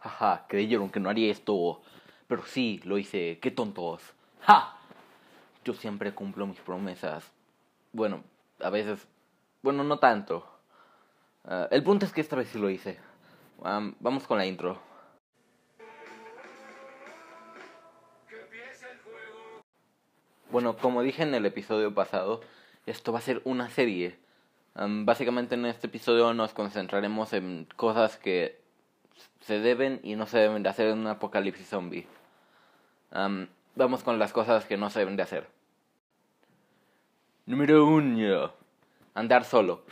Jaja, creyeron que no haría esto. Pero sí, lo hice. Qué tontos. ¡Ja! Yo siempre cumplo mis promesas. Bueno, a veces... Bueno, no tanto. Ah, el punto es que esta vez sí lo hice. vamos con la intro. Bueno, como dije en el episodio pasado, esto va a ser una serie. básicamente en este episodio nos concentraremos en cosas que se deben y no se deben de hacer en un apocalipsis zombie. vamos con las cosas que no se deben de hacer. Número uno. Andar solo.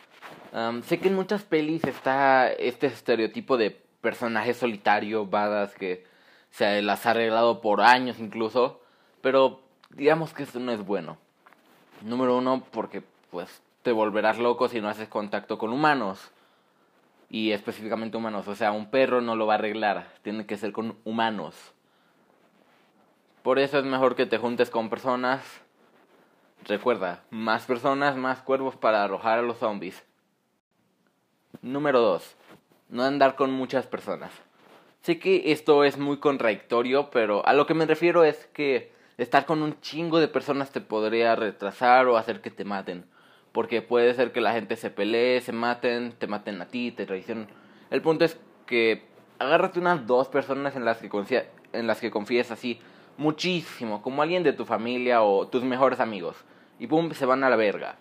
sé que en muchas pelis está este estereotipo de personaje solitario, badass, que se las ha arreglado por años incluso, pero digamos que eso no es bueno. Número uno, porque pues te volverás loco si no haces contacto con humanos. Y específicamente humanos. O sea, un perro no lo va a arreglar. Tiene que ser con humanos. Por eso es mejor que te juntes con personas. Recuerda, más personas, más cuervos para arrojar a los zombies. Número 2. No andar con muchas personas. Sé que esto es muy contradictorio, pero a lo que me refiero es que estar con un chingo de personas te podría retrasar o hacer que te maten. Porque puede ser que la gente se pelee, se maten, te maten a ti, te traicionen. El punto es que agárrate unas dos personas en las que, en las que confíes así muchísimo, como alguien de tu familia o tus mejores amigos. Y pum, se van a la verga.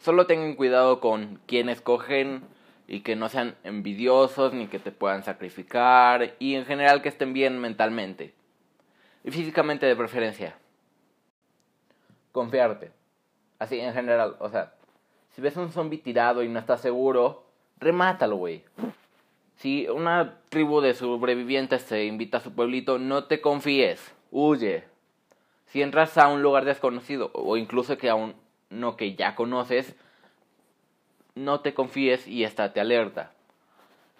Solo tengan cuidado con quién escogen y que no sean envidiosos ni que te puedan sacrificar y en general que estén bien mentalmente y físicamente de preferencia. Confiarte. Así en general, o sea, si ves un zombie tirado y no estás seguro, remátalo, güey. Si una tribu de sobrevivientes te invita a su pueblito, no te confíes, huye. Si entras a un lugar desconocido o incluso que aún no que ya conoces, no te confíes y estate alerta.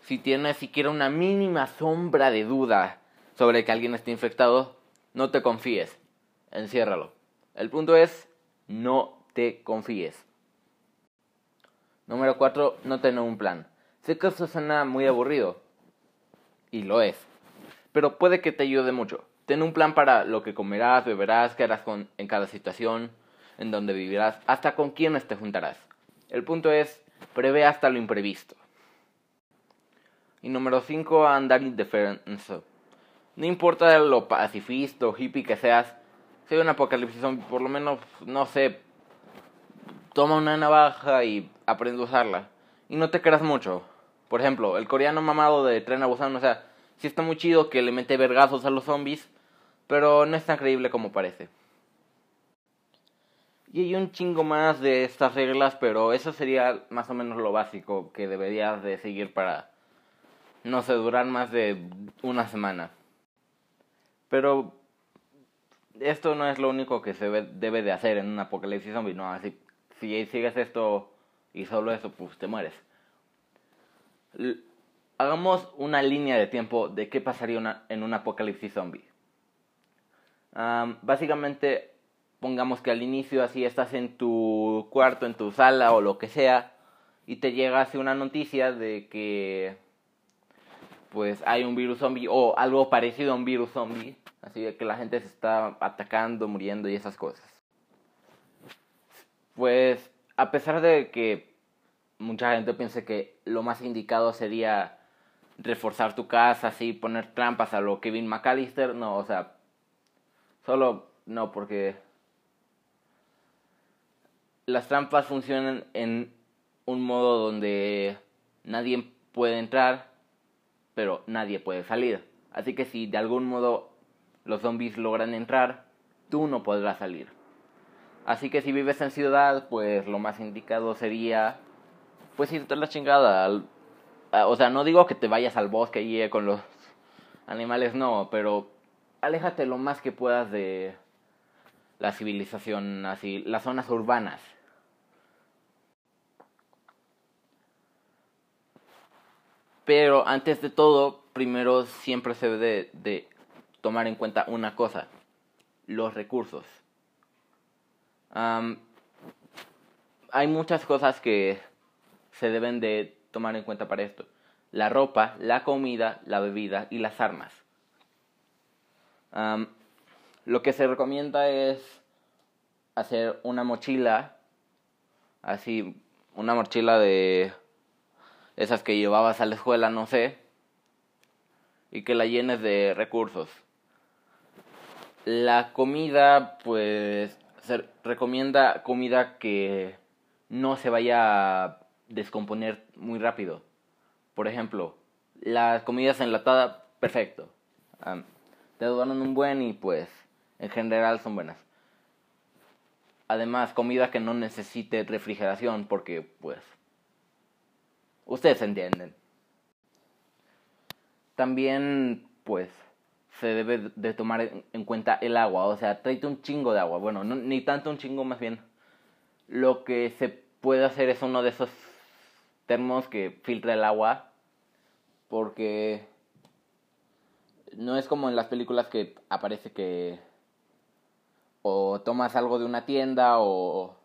Si tienes siquiera una mínima sombra de duda sobre que alguien esté infectado, no te confíes, enciérralo. El punto es, no te confíes. Número 4, no tener un plan. Sé que eso suena muy aburrido, y lo es, pero puede que te ayude mucho. Ten un plan para lo que comerás, beberás, qué harás con, en cada situación, en donde vivirás, hasta con quiénes te juntarás. El punto es, prevé hasta lo imprevisto. Y número 5, andar indefenso. No importa lo pacifista o hippie que seas, si hay un apocalipsis por lo menos, no sé, toma una navaja y aprende a usarla. Y no te creas mucho. Por ejemplo, el coreano mamado de Tren a o sea, sí está muy chido que le mete vergazos a los zombies, pero no es tan creíble como parece. Y hay un chingo más de estas reglas, pero eso sería más o menos lo básico que deberías de seguir para, no sé, durar más de una semana. Pero esto no es lo único que se debe de hacer en un apocalipsis zombie. No, así, si sigues esto y solo eso, pues te mueres. hagamos una línea de tiempo de qué pasaría en un apocalipsis zombie. básicamente, pongamos que al inicio así estás en tu cuarto, en tu sala o lo que sea, y te llega así una noticia de que pues hay un virus zombie o algo parecido a un virus zombie Así que la gente se está atacando, muriendo y esas cosas. Pues a pesar de que mucha gente piense que lo más indicado sería reforzar tu casa, así poner trampas a lo Kevin McAllister, no, o sea, solo no porque las trampas funcionan en un modo donde nadie puede entrar, pero nadie puede salir. Así que si de algún modo los zombies logran entrar, tú no podrás salir. Así que si vives en ciudad, pues lo más indicado sería pues irte a la chingada. o sea, no digo que te vayas al bosque y con los animales, no, pero aléjate lo más que puedas de la civilización, así, las zonas urbanas. Pero antes de todo, primero siempre se debe de tomar en cuenta una cosa, los recursos. Hay muchas cosas que se deben de tomar en cuenta para esto. la ropa, la comida, la bebida y las armas. lo que se recomienda es hacer una mochila, así, una mochila de esas que llevabas a la escuela, no sé, y que la llenes de recursos. La comida, pues, se recomienda comida que no se vaya a descomponer muy rápido. Por ejemplo, las comidas enlatadas, perfecto. te duran un buen y pues en general son buenas. Además, comida que no necesite refrigeración porque pues ustedes entienden. También pues se debe de tomar en cuenta el agua, o sea, tráete un chingo de agua. Bueno, ni tanto un chingo más bien. Lo que se puede hacer es uno de esos termos que filtra el agua porque no es como en las películas que aparece que o tomas algo de una tienda o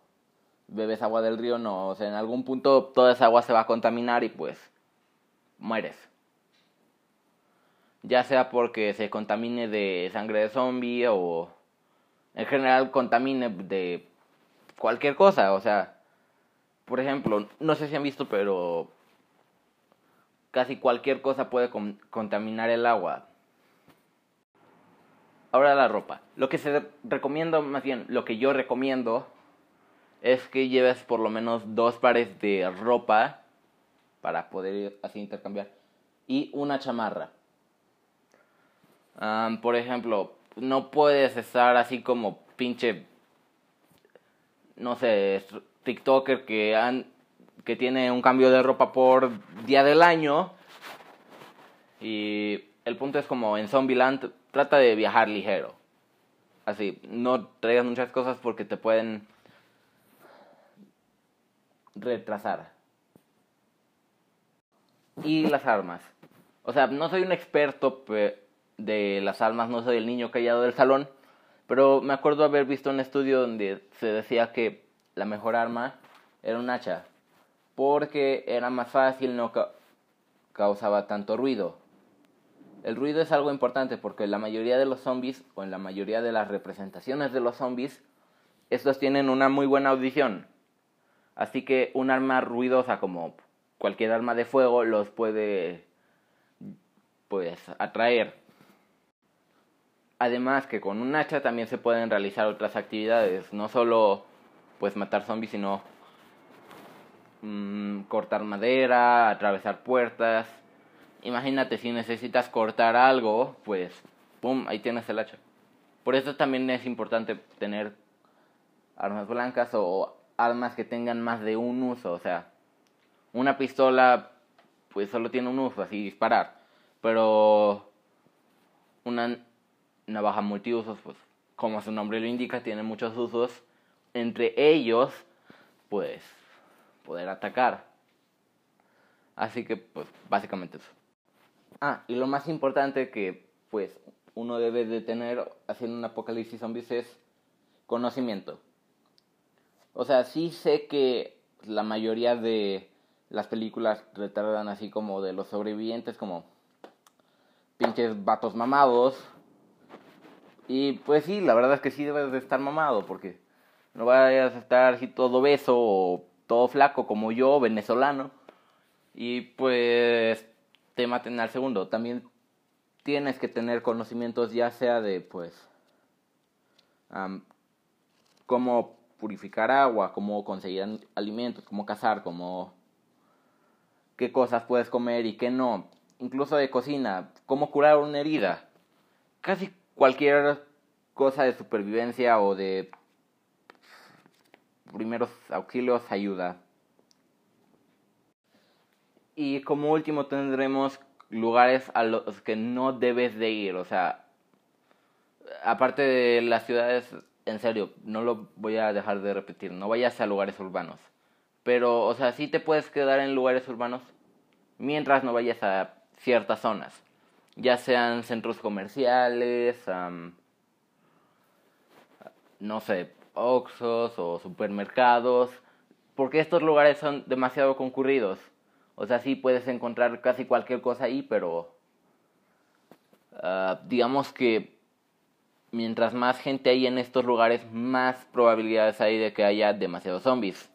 bebes agua del río, no, o sea, en algún punto toda esa agua se va a contaminar y pues mueres. Ya sea porque se contamine de sangre de zombie o en general contamine de cualquier cosa, o sea, por ejemplo, no sé si han visto, pero casi cualquier cosa puede contaminar el agua. Ahora la ropa. Lo que se recomienda, más bien, lo que yo recomiendo es que lleves por lo menos dos pares de ropa para poder así intercambiar y una chamarra. Por ejemplo, no puedes estar así como pinche, no sé, TikToker que, han, que tiene un cambio de ropa por día del año. Y el punto es como en Zombieland, trata de viajar ligero. Así, no traigas muchas cosas porque te pueden retrasar. Y las armas. O sea, no soy un experto de las armas, no soy el niño callado del salón, pero me acuerdo haber visto un estudio donde se decía que la mejor arma era un hacha, porque era más fácil, no causaba tanto ruido. El ruido es algo importante porque la mayoría de los zombies, o en la mayoría de las representaciones de los zombies, estos tienen una muy buena audición. Así que un arma ruidosa como cualquier arma de fuego los puede pues atraer. Además que con un hacha también se pueden realizar otras actividades, no solo pues matar zombies, sino mm, cortar madera, atravesar puertas. Imagínate si necesitas cortar algo, pues pum, ahí tienes el hacha. Por eso también es importante tener armas blancas o armas que tengan más de un uso, o sea, una pistola pues solo tiene un uso, así disparar, pero una navaja multiusos, pues como su nombre lo indica, tiene muchos usos entre ellos, pues, poder atacar. Así que, pues, básicamente eso. Ah, y lo más importante que, pues, uno debe de tener haciendo un apocalipsis zombies es conocimiento. O sea, sí sé que la mayoría de las películas retardan así como de los sobrevivientes como pinches vatos mamados. Y pues sí, la verdad es que sí debes de estar mamado porque no vayas a estar así todo beso o todo flaco como yo, venezolano. Y pues te maten al segundo. También tienes que tener conocimientos ya sea de pues cómo purificar agua, cómo conseguir alimentos, cómo cazar, cómo qué cosas puedes comer y qué no. Incluso de cocina, cómo curar una herida. Casi cualquier cosa de supervivencia o de primeros auxilios ayuda. Y como último tendremos lugares a los que no debes de ir, o sea, aparte de las ciudades, en serio, no lo voy a dejar de repetir, no vayas a lugares urbanos. Pero, o sea, sí te puedes quedar en lugares urbanos mientras no vayas a ciertas zonas, ya sean centros comerciales, no sé, Oxos o supermercados, porque estos lugares son demasiado concurridos. O sea, sí puedes encontrar casi cualquier cosa ahí, pero ah, digamos que mientras más gente hay en estos lugares, más probabilidades hay de que haya demasiados zombies.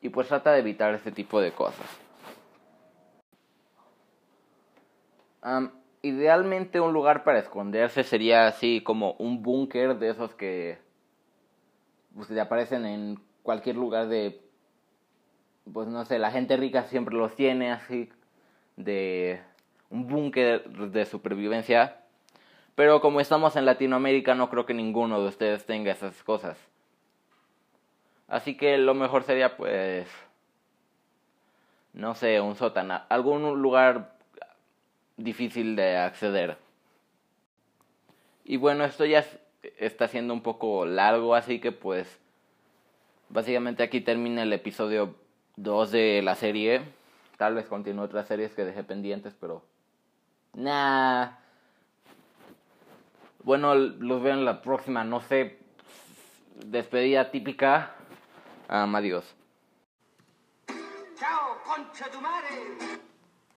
Y pues trata de evitar ese tipo de cosas. Idealmente un lugar para esconderse sería así como un búnker de esos que pues, aparecen en cualquier lugar de pues no sé, la gente rica siempre los tiene así de un búnker de supervivencia. Pero como estamos en Latinoamérica no creo que ninguno de ustedes tenga esas cosas. Así que lo mejor sería pues no sé, un sótano, algún lugar difícil de acceder. Y bueno, esto ya está siendo un poco largo, así que pues básicamente aquí termina el episodio 2 de la serie. Tal vez continúe otras series que dejé pendientes, pero... Nah. Bueno, los veo en la próxima, no sé. Despedida típica. Um, adiós. Chao, concha tu madre.